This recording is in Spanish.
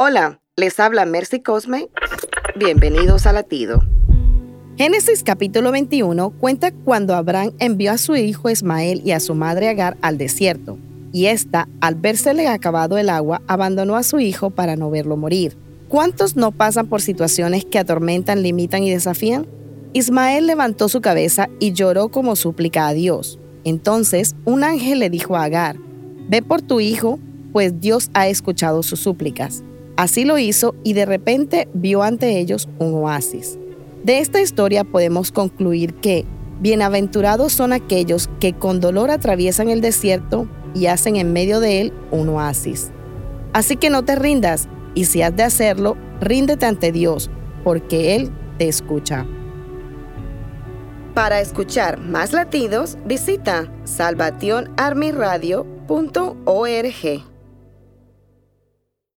Hola, les habla Mercy Cosme. Bienvenidos a Latido. Génesis capítulo 21 cuenta cuando Abraham envió a su hijo Ismael y a su madre Agar al desierto, y ésta, al versele acabado el agua, abandonó a su hijo para no verlo morir. ¿Cuántos no pasan por situaciones que atormentan, limitan y desafían? Ismael levantó su cabeza y lloró como súplica a Dios. Entonces un ángel le dijo a Agar, Ve por tu hijo, pues Dios ha escuchado sus súplicas. Así lo hizo y de repente vio ante ellos un oasis. De esta historia podemos concluir que bienaventurados son aquellos que con dolor atraviesan el desierto y hacen en medio de él un oasis. Así que no te rindas y si has de hacerlo, ríndete ante Dios, porque Él te escucha. Para escuchar más latidos, visita salvationarmyradio.org.